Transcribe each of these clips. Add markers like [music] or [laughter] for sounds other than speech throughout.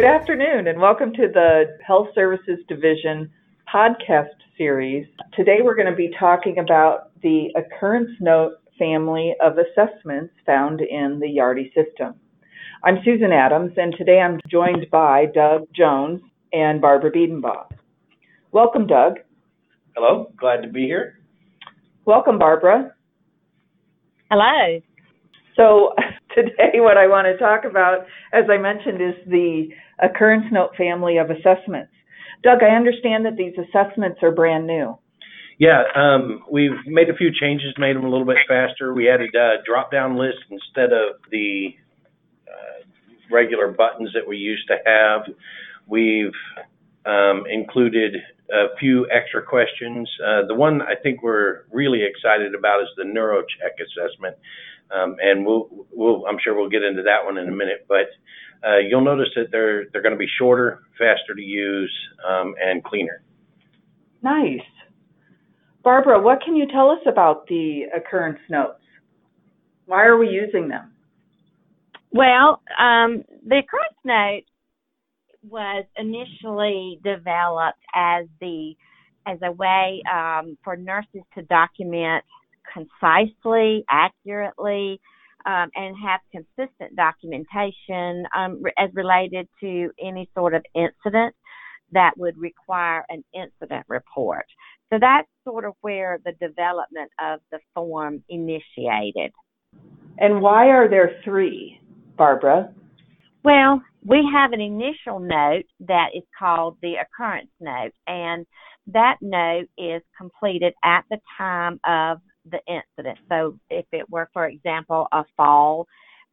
Good afternoon, and welcome to the Health Services Division podcast series. Today, we're going to be talking about the occurrence note family of assessments found in the Yardi system. I'm Susan Adams, and today I'm joined by Doug Jones and Barbara Biedenbaugh. Welcome, Doug. Hello, glad to be here. Welcome, Barbara. Hello. So, [laughs] today, what I want to talk about, as I mentioned, is the occurrence note family of assessments. Doug, I understand that these assessments are brand new. Yeah, um, we've made a few changes, made them a little bit faster. We added a drop down list instead of the uh, regular buttons that we used to have. We've um, included a few extra questions. Uh, the one I think we're really excited about is the NeuroCheck assessment. Um, and we'll, we'll, I'm sure we'll get into that one in a minute, but uh, you'll notice that they're they're going to be shorter, faster to use, um, and cleaner. Nice. Barbara, what can you tell us about the occurrence notes? Why are we using them? Well, um, the occurrence note was initially developed as the as a way um, for nurses to document concisely, accurately, um, and have consistent documentation um, as related to any sort of incident that would require an incident report. So that's sort of where the development of the form initiated. And why are there three, Barbara? Well, we have an initial note that is called the occurrence note, and that note is completed at the time of the incident. So if it were, for example, a fall,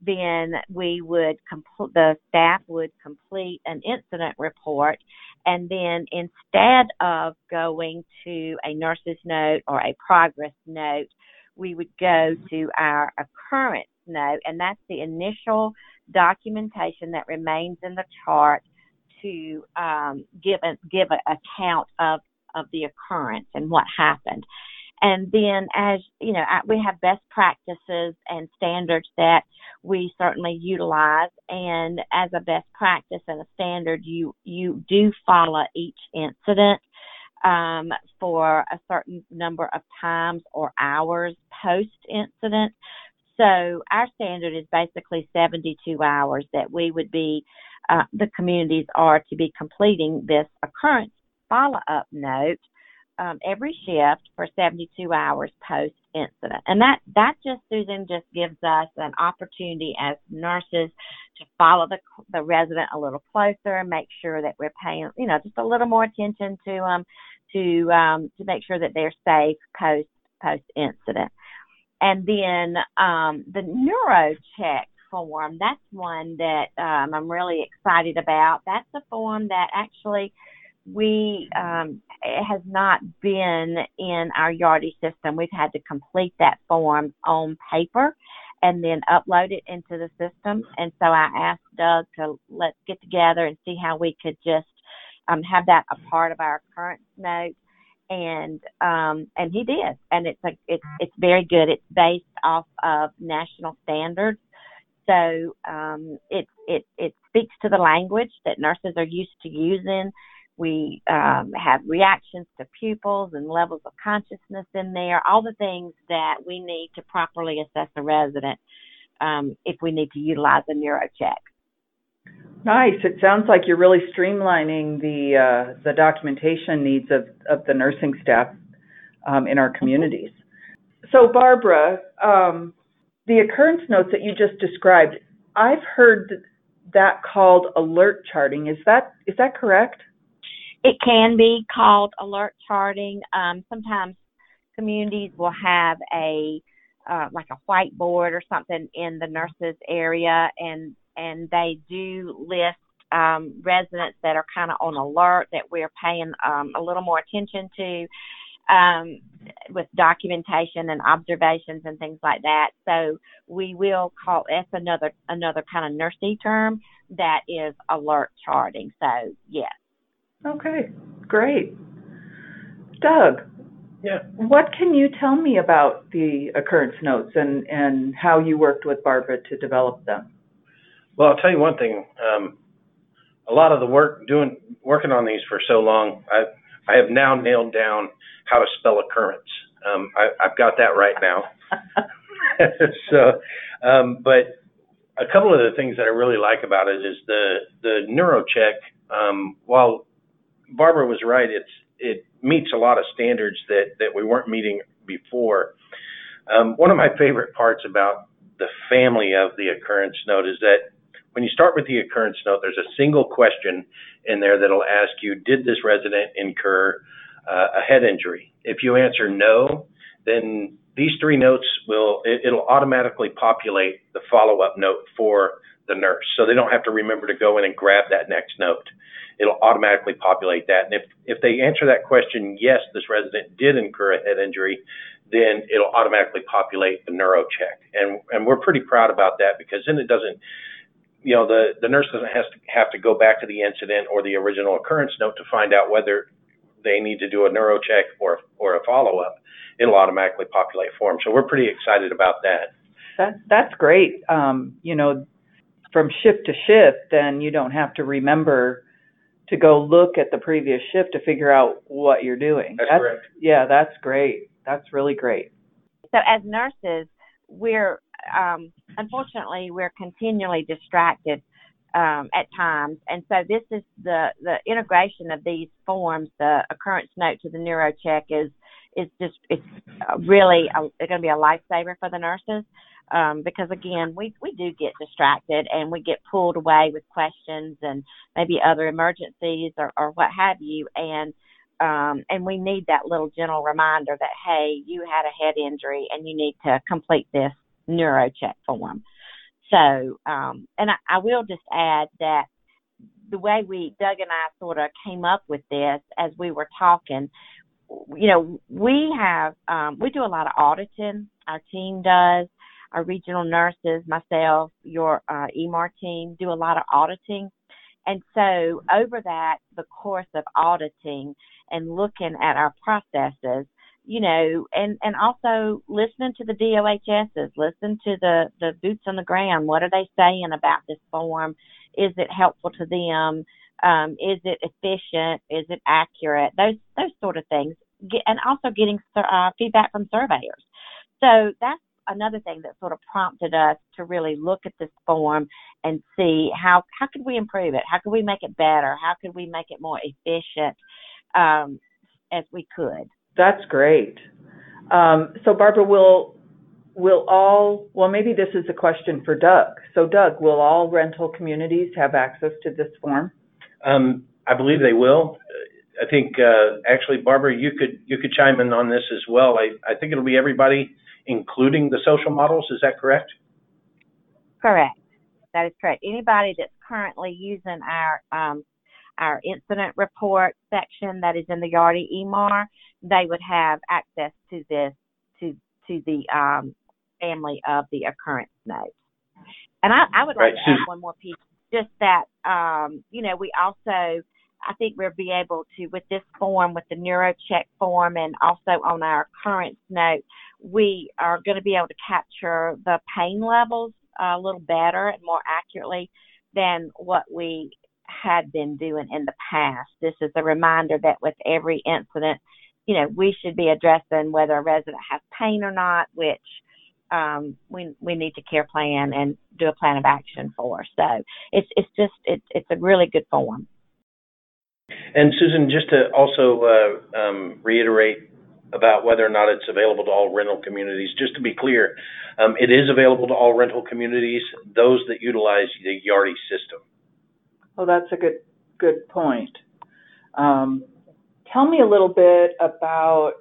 then we would complete the staff would complete an incident report and then instead of going to a nurse's note or a progress note we would go to our occurrence note and that's the initial documentation that remains in the chart to um, give a, give an account of of the occurrence and what happened and then as you know, we have best practices and standards that we certainly utilize. And as a best practice and a standard, you you do follow each incident um, for a certain number of times or hours post incident. So our standard is basically 72 hours that we would be, uh, the communities are to be completing this occurrence follow up note um, every shift for 72 hours post incident. And that, that just, Susan, just gives us an opportunity as nurses to follow the, the resident a little closer and make sure that we're paying, you know, just a little more attention to, them to, um, to make sure that they're safe post, post incident. And then, um, the neuro check form, that's one that, um, I'm really excited about. That's a form that actually, we um, it has not been in our Yardi system. We've had to complete that form on paper and then upload it into the system. And so I asked Doug to let's get together and see how we could just um, have that a part of our occurrence note. And um, and he did, and it's a it's it's very good. It's based off of national standards, so um, it it it speaks to the language that nurses are used to using we um, have reactions to pupils and levels of consciousness in there, all the things that we need to properly assess a resident um, if we need to utilize a neurocheck. Nice. It sounds like you're really streamlining the uh, the documentation needs of, of the nursing staff um, in our communities. So, Barbara, um, the occurrence notes that you just described, I've heard that called alert charting. Is that is that correct? It can be called alert charting. Um, sometimes communities will have a uh, like a whiteboard or something in the nurses area, and and they do list um, residents that are kind of on alert that we're paying um, a little more attention to um, with documentation and observations and things like that. So we will call that's another another kind of nursing term that is alert charting. So yes. Okay, great. Doug, yeah. What can you tell me about the occurrence notes and, and how you worked with Barbara to develop them? Well, I'll tell you one thing. Um, a lot of the work doing working on these for so long, I I have now nailed down how to spell occurrence. Um, I, I've got that right now. [laughs] so, um, but a couple of the things that I really like about it is the the NeuroCheck. Um, while Barbara was right, it's it meets a lot of standards that that we weren't meeting before. Um, one of my favorite parts about the family of the occurrence note is that when you start with the occurrence note, there's a single question in there that'll ask you, did this resident incur uh, a head injury? If you answer no, then these three notes will it, it'll automatically populate the follow-up note for the nurse so they don't have to remember to go in and grab that next note it'll automatically populate that and if if they answer that question yes this resident did incur a head injury then it'll automatically populate the neuro check and and we're pretty proud about that because then it doesn't you know the the nurse doesn't have to have to go back to the incident or the original occurrence note to find out whether they need to do a neuro check or or a follow up it'll automatically populate for them. So we're pretty excited about that. That that's great. Um, you know, from shift to shift, then you don't have to remember to go look at the previous shift to figure out what you're doing. That's, that's correct. Yeah, that's great. That's really great. So as nurses, we're um, unfortunately we're continually distracted um, at times, and so this is the the integration of these forms. The occurrence note to the neuro check is is just it's really going to be a lifesaver for the nurses um, because again we we do get distracted and we get pulled away with questions and maybe other emergencies or, or what have you and um, and we need that little gentle reminder that hey you had a head injury and you need to complete this neuro check form so um, and I, I will just add that the way we Doug and I sort of came up with this as we were talking you know, we have um, we do a lot of auditing. Our team does. Our regional nurses, myself, your uh, EMR team do a lot of auditing. And so over that, the course of auditing and looking at our processes, you know, and, and also listening to the DOHSs, listen to the, the boots on the ground. What are they saying about this form? Is it helpful to them? Um, is it efficient? Is it accurate? Those those sort of things, and also getting uh, feedback from surveyors. So that's another thing that sort of prompted us to really look at this form and see how how could we improve it? How could we make it better? How could we make it more efficient um, as we could? That's great. Um, so Barbara, will will all well maybe this is a question for Doug. So Doug, will all rental communities have access to this form? Um, I believe they will. I think uh, actually, Barbara, you could you could chime in on this as well. I, I think it'll be everybody, including the social models. Is that correct? Correct. That is correct. Anybody that's currently using our um, our incident report section that is in the Yardi EMR, they would have access to this to to the um, family of the occurrence note. And I, I would like right. to add one more piece just that um, you know we also I think we'll be able to with this form, with the NeuroCheck form, and also on our occurrence note, we are going to be able to capture the pain levels a little better and more accurately than what we had been doing in the past. This is a reminder that with every incident, you know, we should be addressing whether a resident has pain or not, which um, we we need to care plan and do a plan of action for. So it's it's just it's it's a really good form. And Susan, just to also uh, um, reiterate about whether or not it's available to all rental communities, just to be clear, um, it is available to all rental communities, those that utilize the Yardi system. Oh, that's a good good point. Um, tell me a little bit about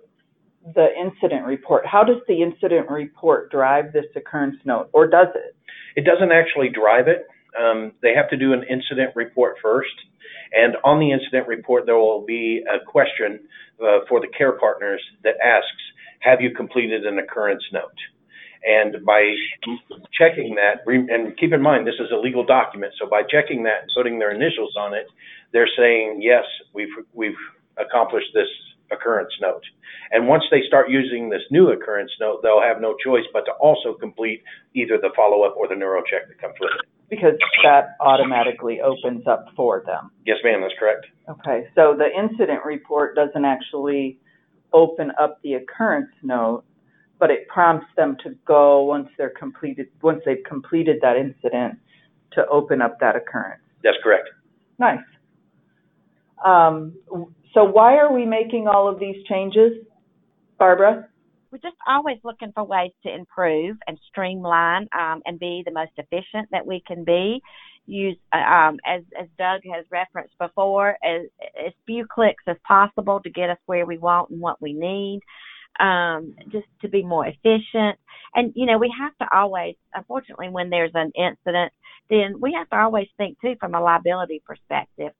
the incident report. How does the incident report drive this occurrence note, or does it? It doesn't actually drive it. Um, they have to do an incident report first, and on the incident report there will be a question uh, for the care partners that asks, "Have you completed an occurrence note?" And by checking that, and keep in mind this is a legal document, so by checking that and putting their initials on it, they're saying, "Yes, we've we've accomplished this occurrence note. And once they start using this new occurrence note, they'll have no choice but to also complete either the follow up or the neuro check that comes with it. Because that automatically opens up for them. Yes, ma'am, that's correct. Okay, so the incident report doesn't actually open up the occurrence note, but it prompts them to go once they're completed, once they've completed that incident, to open up that occurrence. That's correct. Nice. Um, so why are we making all of these changes, Barbara? We're just always looking for ways to improve and streamline um, and be the most efficient that we can be. Use, um, as, as Doug has referenced before, as, as few clicks as possible to get us where we want and what we need. Um, just to be more efficient. And, you know, we have to always, unfortunately, when there's an incident, then we have to always think too from a liability perspective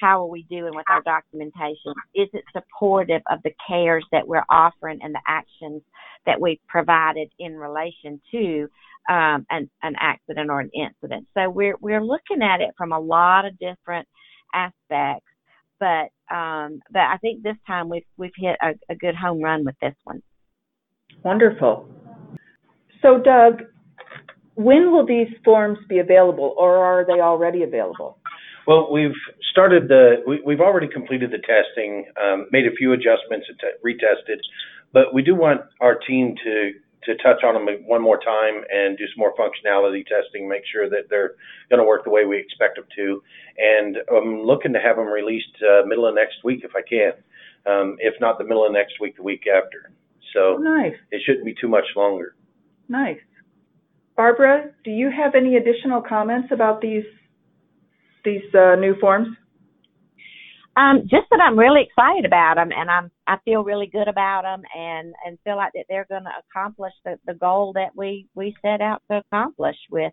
how are we doing with our documentation? Is it supportive of the cares that we're offering and the actions that we've provided in relation to um, an, an accident or an incident? So we're we're looking at it from a lot of different aspects, but um, but I think this time we've we've hit a, a good home run with this one. Wonderful. So Doug, when will these forms be available, or are they already available? Well, we've started the, we, we've already completed the testing, um, made a few adjustments and te- retested, but we do want our team to, to touch on them one more time and do some more functionality testing, make sure that they're going to work the way we expect them to. And I'm looking to have them released uh, middle of next week if I can. Um, if not the middle of next week, the week after. So Oh, nice, it shouldn't be too much longer. nice. Barbara, do you have any additional comments about these these uh, new forms? Um, just that I'm really excited about them, and I'm I feel really good about them, and and feel like that they're going to accomplish the the goal that we we set out to accomplish with,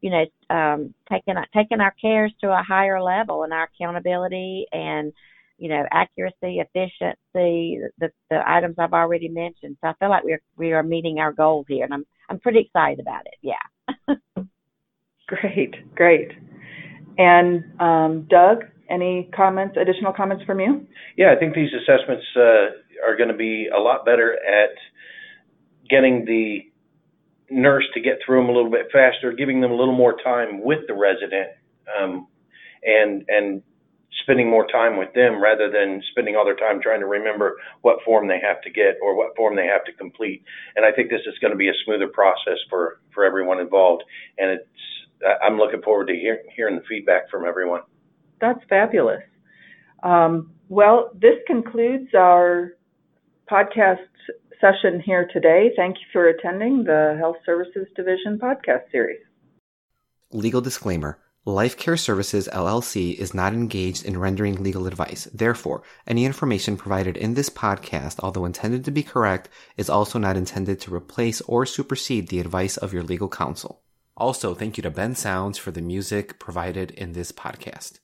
you know, um, taking taking our cares to a higher level and our accountability and you know accuracy, efficiency, the the items I've already mentioned. So I feel like we're we are meeting our goals here, and I'm I'm pretty excited about it. Yeah. [laughs] Great, great. And um, Doug, any comments, additional comments from you? Yeah, I think these assessments uh, are going to be a lot better at getting the nurse to get through them a little bit faster, giving them a little more time with the resident, um, and and spending more time with them rather than spending all their time trying to remember what form they have to get or what form they have to complete. And I think this is going to be a smoother process for for everyone involved. And it's I'm looking forward to hear, hearing the feedback from everyone. That's fabulous. Um, well, this concludes our podcast session here today. Thank you for attending the Health Services Division podcast series. Legal disclaimer. Life Care Services LLC is not engaged in rendering legal advice. Therefore, any information provided in this podcast, although intended to be correct, is also not intended to replace or supersede the advice of your legal counsel. Also, thank you to Ben Sounds for the music provided in this podcast.